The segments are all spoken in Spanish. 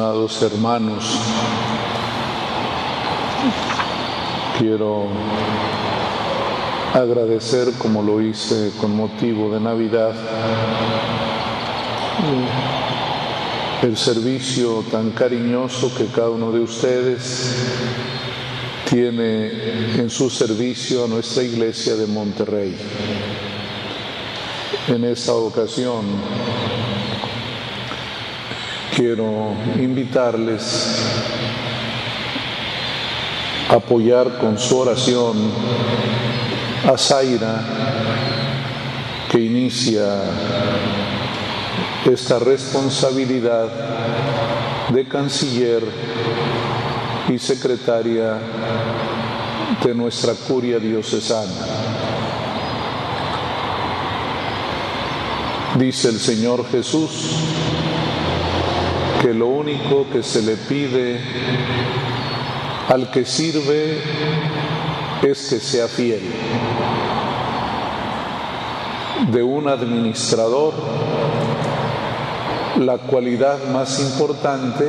estimados hermanos, quiero agradecer como lo hice con motivo de Navidad el servicio tan cariñoso que cada uno de ustedes tiene en su servicio a nuestra iglesia de Monterrey. En esta ocasión quiero invitarles a apoyar con su oración a Zaira que inicia esta responsabilidad de canciller y secretaria de nuestra curia diocesana. Dice el Señor Jesús que lo único que se le pide al que sirve es que sea fiel. De un administrador, la cualidad más importante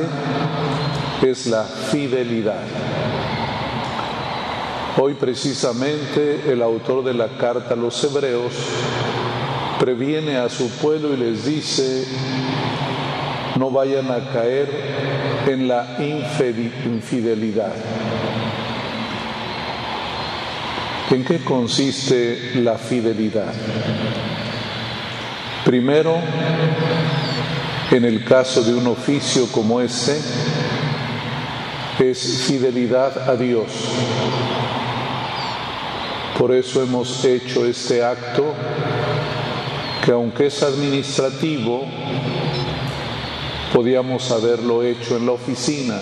es la fidelidad. Hoy precisamente el autor de la carta a los hebreos previene a su pueblo y les dice, no vayan a caer en la infidelidad. ¿En qué consiste la fidelidad? Primero, en el caso de un oficio como este, es fidelidad a Dios. Por eso hemos hecho este acto que aunque es administrativo, podíamos haberlo hecho en la oficina,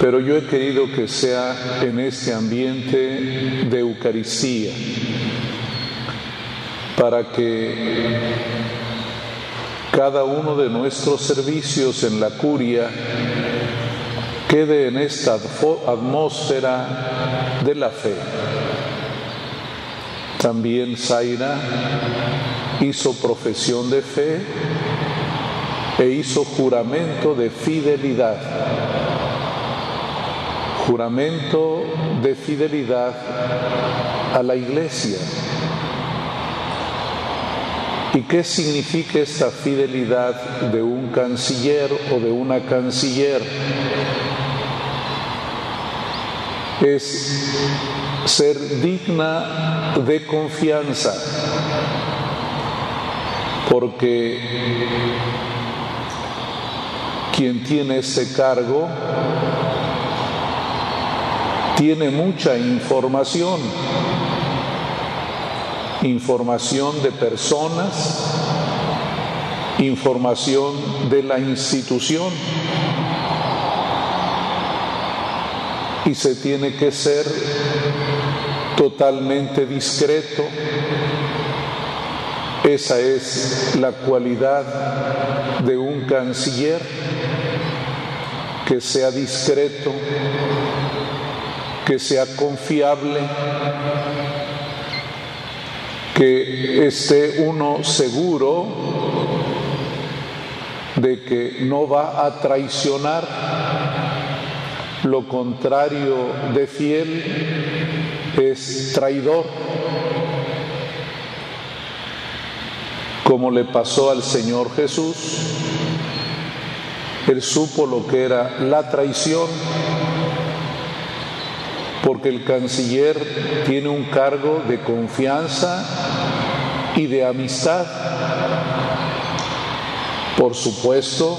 pero yo he querido que sea en este ambiente de Eucaristía, para que cada uno de nuestros servicios en la curia quede en esta atmósfera de la fe. También Zaira hizo profesión de fe e hizo juramento de fidelidad. Juramento de fidelidad a la iglesia. ¿Y qué significa esta fidelidad de un canciller o de una canciller? Es ser digna de confianza, porque quien tiene ese cargo tiene mucha información, información de personas, información de la institución y se tiene que ser totalmente discreto. Esa es la cualidad de un canciller, que sea discreto, que sea confiable, que esté uno seguro de que no va a traicionar lo contrario de fiel es traidor, como le pasó al Señor Jesús. Él supo lo que era la traición, porque el canciller tiene un cargo de confianza y de amistad. Por supuesto,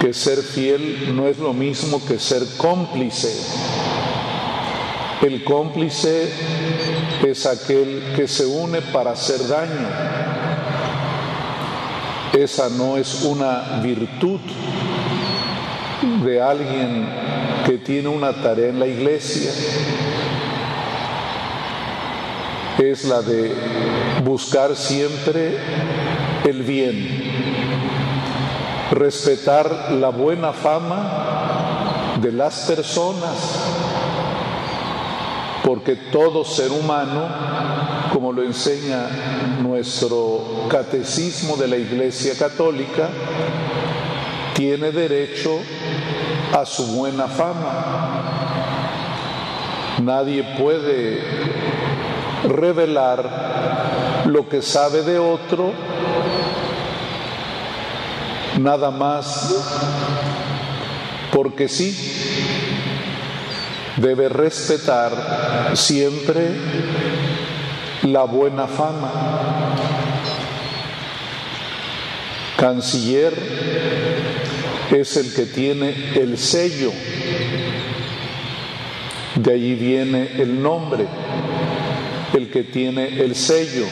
que ser fiel no es lo mismo que ser cómplice. El cómplice es aquel que se une para hacer daño. Esa no es una virtud de alguien que tiene una tarea en la iglesia. Es la de buscar siempre el bien respetar la buena fama de las personas, porque todo ser humano, como lo enseña nuestro catecismo de la Iglesia Católica, tiene derecho a su buena fama. Nadie puede revelar lo que sabe de otro nada más porque sí, debe respetar siempre la buena fama. Canciller es el que tiene el sello, de allí viene el nombre, el que tiene el sello.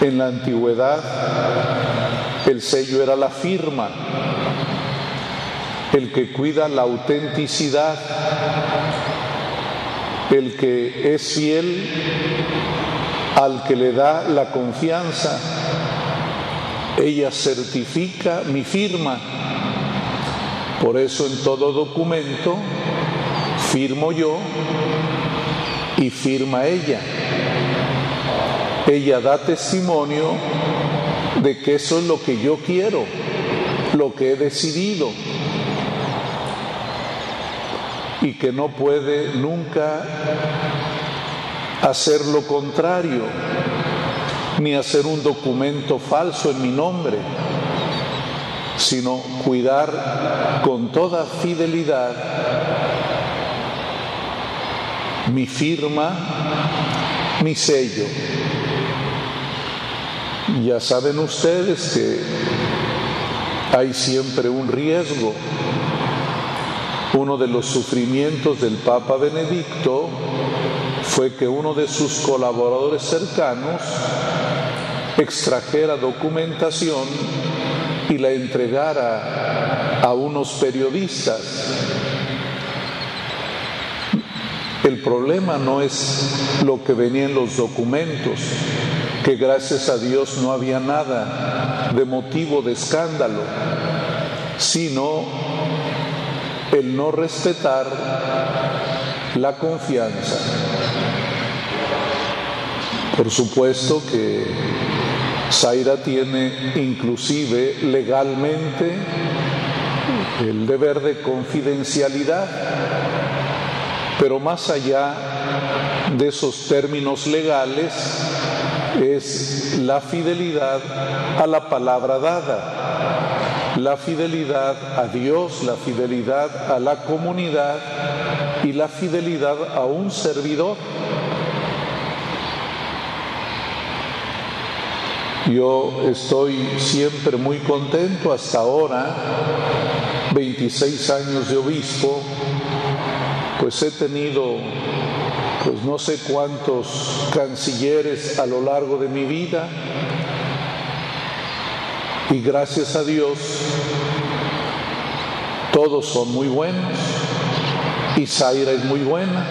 En la antigüedad el sello era la firma, el que cuida la autenticidad, el que es fiel al que le da la confianza. Ella certifica mi firma. Por eso en todo documento firmo yo y firma ella. Ella da testimonio de que eso es lo que yo quiero, lo que he decidido y que no puede nunca hacer lo contrario, ni hacer un documento falso en mi nombre, sino cuidar con toda fidelidad mi firma, mi sello. Ya saben ustedes que hay siempre un riesgo uno de los sufrimientos del Papa Benedicto fue que uno de sus colaboradores cercanos extrajera documentación y la entregara a unos periodistas. El problema no es lo que venía en los documentos, que gracias a Dios no había nada de motivo de escándalo, sino el no respetar la confianza. Por supuesto que Zaira tiene inclusive legalmente el deber de confidencialidad, pero más allá de esos términos legales es la fidelidad a la palabra dada la fidelidad a Dios, la fidelidad a la comunidad y la fidelidad a un servidor. Yo estoy siempre muy contento hasta ahora, 26 años de obispo, pues he tenido pues no sé cuántos cancilleres a lo largo de mi vida, y gracias a Dios, todos son muy buenos. Y Zaira es muy buena.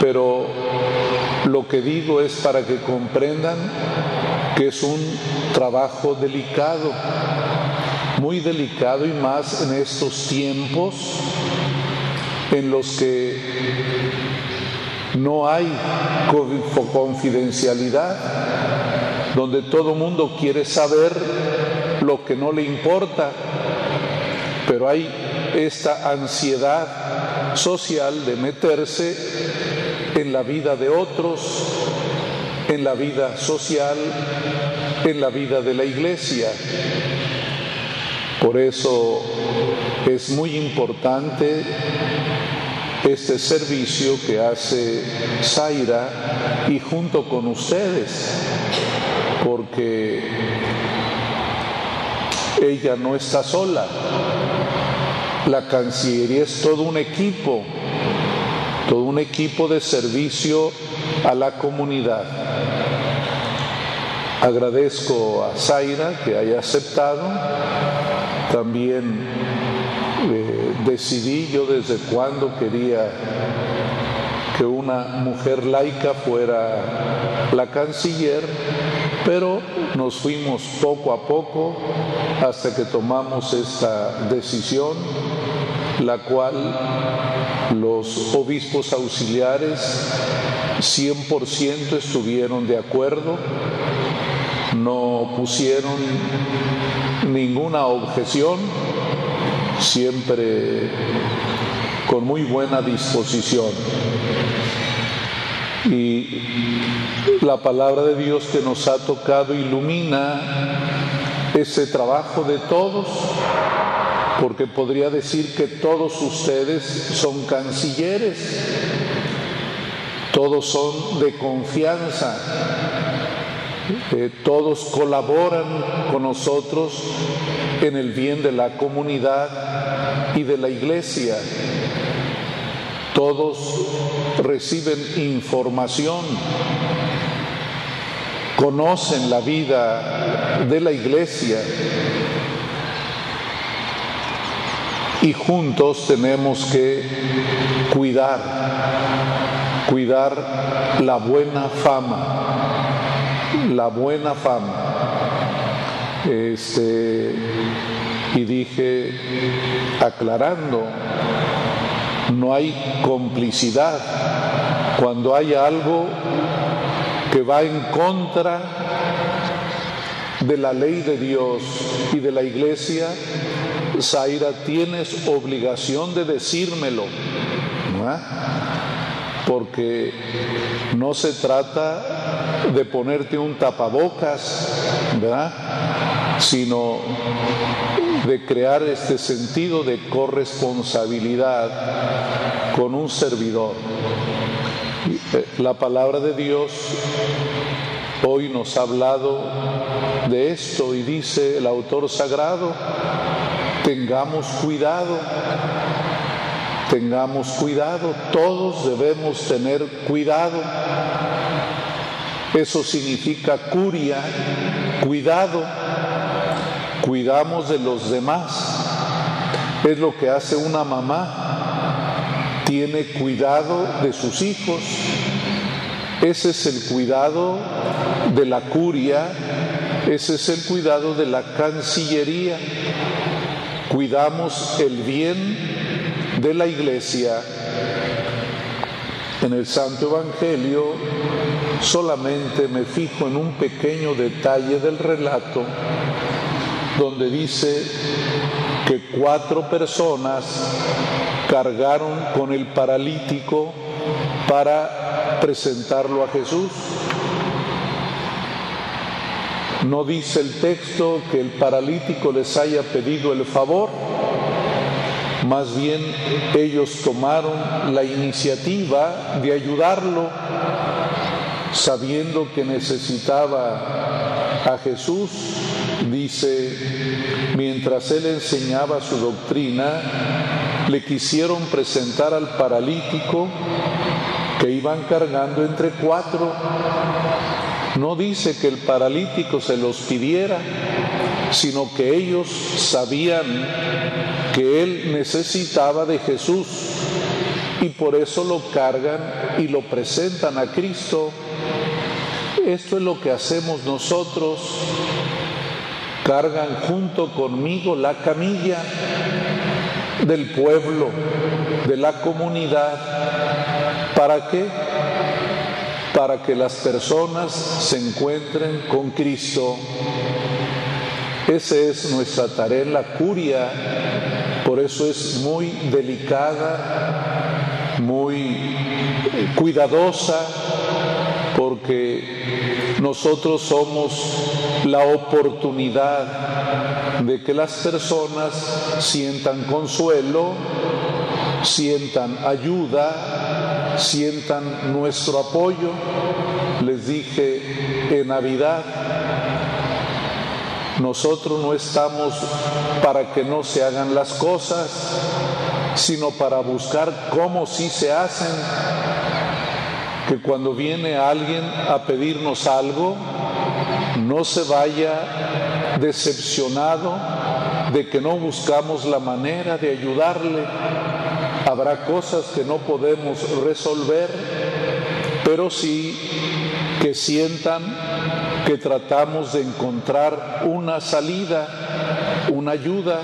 Pero lo que digo es para que comprendan que es un trabajo delicado, muy delicado y más en estos tiempos en los que no hay confidencialidad donde todo mundo quiere saber lo que no le importa, pero hay esta ansiedad social de meterse en la vida de otros, en la vida social, en la vida de la iglesia. Por eso es muy importante este servicio que hace Zaira y junto con ustedes porque ella no está sola. La Cancillería es todo un equipo, todo un equipo de servicio a la comunidad. Agradezco a Zaira que haya aceptado. También eh, decidí yo desde cuándo quería que una mujer laica fuera la canciller pero nos fuimos poco a poco hasta que tomamos esta decisión, la cual los obispos auxiliares 100% estuvieron de acuerdo, no pusieron ninguna objeción, siempre con muy buena disposición. Y la palabra de Dios que nos ha tocado ilumina ese trabajo de todos, porque podría decir que todos ustedes son cancilleres, todos son de confianza, eh, todos colaboran con nosotros en el bien de la comunidad y de la iglesia. Todos reciben información, conocen la vida de la iglesia y juntos tenemos que cuidar, cuidar la buena fama, la buena fama. Este, y dije, aclarando, no hay complicidad. Cuando hay algo que va en contra de la ley de Dios y de la iglesia, Zaira, tienes obligación de decírmelo, porque no se trata de ponerte un tapabocas, ¿verdad? sino de crear este sentido de corresponsabilidad con un servidor. La palabra de Dios hoy nos ha hablado de esto y dice el autor sagrado, tengamos cuidado, tengamos cuidado, todos debemos tener cuidado. Eso significa curia, cuidado cuidamos de los demás. Es lo que hace una mamá. Tiene cuidado de sus hijos. Ese es el cuidado de la curia. Ese es el cuidado de la cancillería. Cuidamos el bien de la iglesia. En el Santo Evangelio solamente me fijo en un pequeño detalle del relato donde dice que cuatro personas cargaron con el paralítico para presentarlo a Jesús. No dice el texto que el paralítico les haya pedido el favor, más bien ellos tomaron la iniciativa de ayudarlo, sabiendo que necesitaba a Jesús Dice, mientras él enseñaba su doctrina, le quisieron presentar al paralítico que iban cargando entre cuatro. No dice que el paralítico se los pidiera, sino que ellos sabían que él necesitaba de Jesús y por eso lo cargan y lo presentan a Cristo. Esto es lo que hacemos nosotros cargan junto conmigo la camilla del pueblo, de la comunidad. ¿Para qué? Para que las personas se encuentren con Cristo. Esa es nuestra tarea la curia, por eso es muy delicada, muy cuidadosa, porque nosotros somos la oportunidad de que las personas sientan consuelo, sientan ayuda, sientan nuestro apoyo. Les dije en Navidad, nosotros no estamos para que no se hagan las cosas, sino para buscar cómo sí se hacen. Que cuando viene alguien a pedirnos algo, no se vaya decepcionado de que no buscamos la manera de ayudarle. Habrá cosas que no podemos resolver, pero sí que sientan que tratamos de encontrar una salida, una ayuda.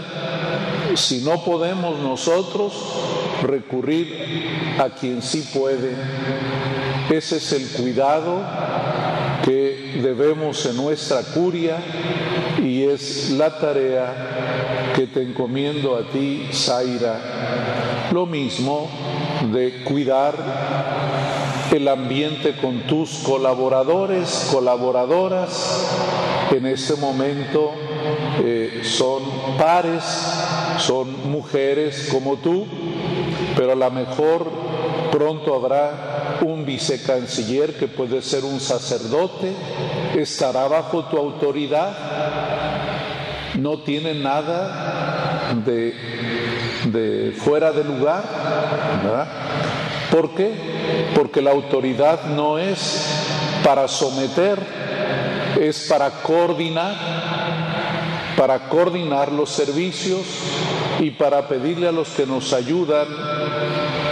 Si no podemos nosotros, recurrir a quien sí puede. Ese es el cuidado que debemos en nuestra curia y es la tarea que te encomiendo a ti, Zaira. Lo mismo de cuidar el ambiente con tus colaboradores, colaboradoras. En este momento eh, son pares, son mujeres como tú, pero a lo mejor pronto habrá un vicecanciller que puede ser un sacerdote, estará bajo tu autoridad, no tiene nada de, de fuera de lugar, ¿verdad? ¿Por qué? Porque la autoridad no es para someter, es para coordinar, para coordinar los servicios y para pedirle a los que nos ayudan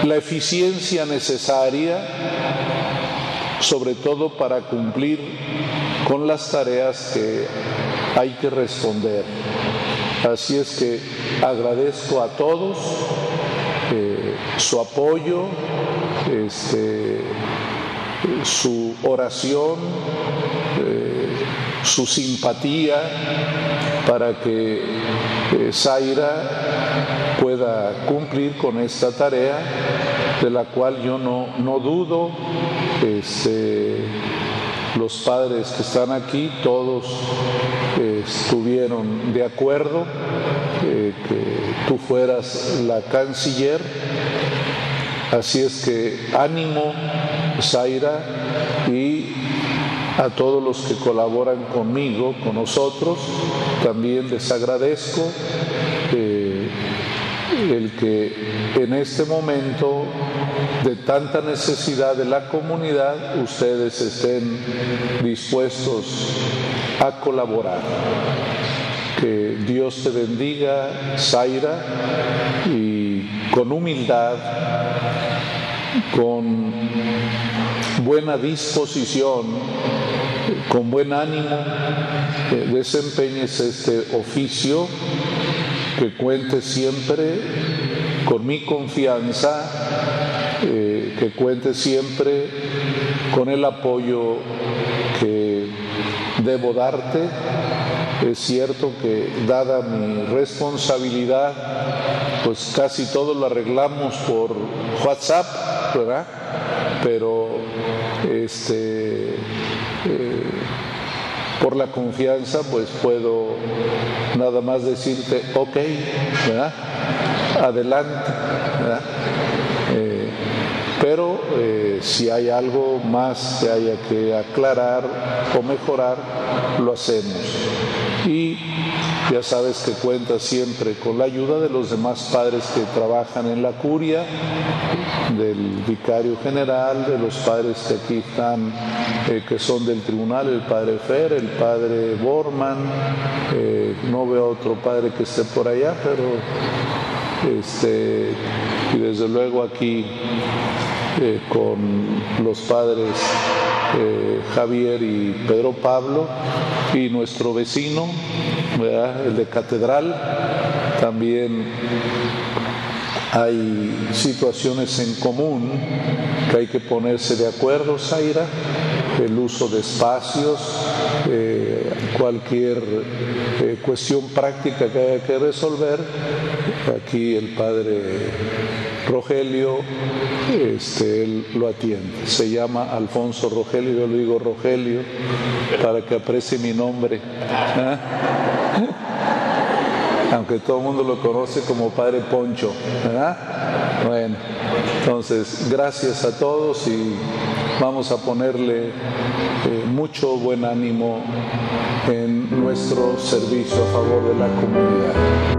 la eficiencia necesaria, sobre todo para cumplir con las tareas que hay que responder. Así es que agradezco a todos eh, su apoyo, este, su oración, eh, su simpatía para que eh, Zaira pueda cumplir con esta tarea de la cual yo no, no dudo. Este, los padres que están aquí, todos eh, estuvieron de acuerdo que tú fueras la canciller. Así es que ánimo, Zaira, y a todos los que colaboran conmigo, con nosotros, también les agradezco eh, el que en este momento de tanta necesidad de la comunidad ustedes estén dispuestos a colaborar. Que Dios te bendiga, Zaira, y con humildad con buena disposición, con buen ánimo, desempeñes este oficio, que cuente siempre con mi confianza, eh, que cuente siempre con el apoyo que debo darte. Es cierto que dada mi responsabilidad, pues casi todo lo arreglamos por WhatsApp, ¿verdad? Pero este, eh, por la confianza, pues puedo nada más decirte, ok, ¿verdad? Adelante, ¿verdad? Pero eh, si hay algo más que haya que aclarar o mejorar, lo hacemos. Y ya sabes que cuenta siempre con la ayuda de los demás padres que trabajan en la curia, del vicario general, de los padres que aquí están, eh, que son del tribunal, el padre Fer, el padre Borman, eh, no veo otro padre que esté por allá, pero este, y desde luego aquí eh, con los padres Javier y Pedro Pablo y nuestro vecino, el de Catedral, también hay situaciones en común que hay que ponerse de acuerdo, Zaira, el uso de espacios, eh, cualquier eh, cuestión práctica que haya que resolver. Aquí el padre Rogelio, este, él lo atiende. Se llama Alfonso Rogelio, yo le digo Rogelio para que aprecie mi nombre. ¿Ah? Aunque todo el mundo lo conoce como Padre Poncho, ¿verdad? Bueno, entonces gracias a todos y vamos a ponerle eh, mucho buen ánimo en nuestro servicio a favor de la comunidad.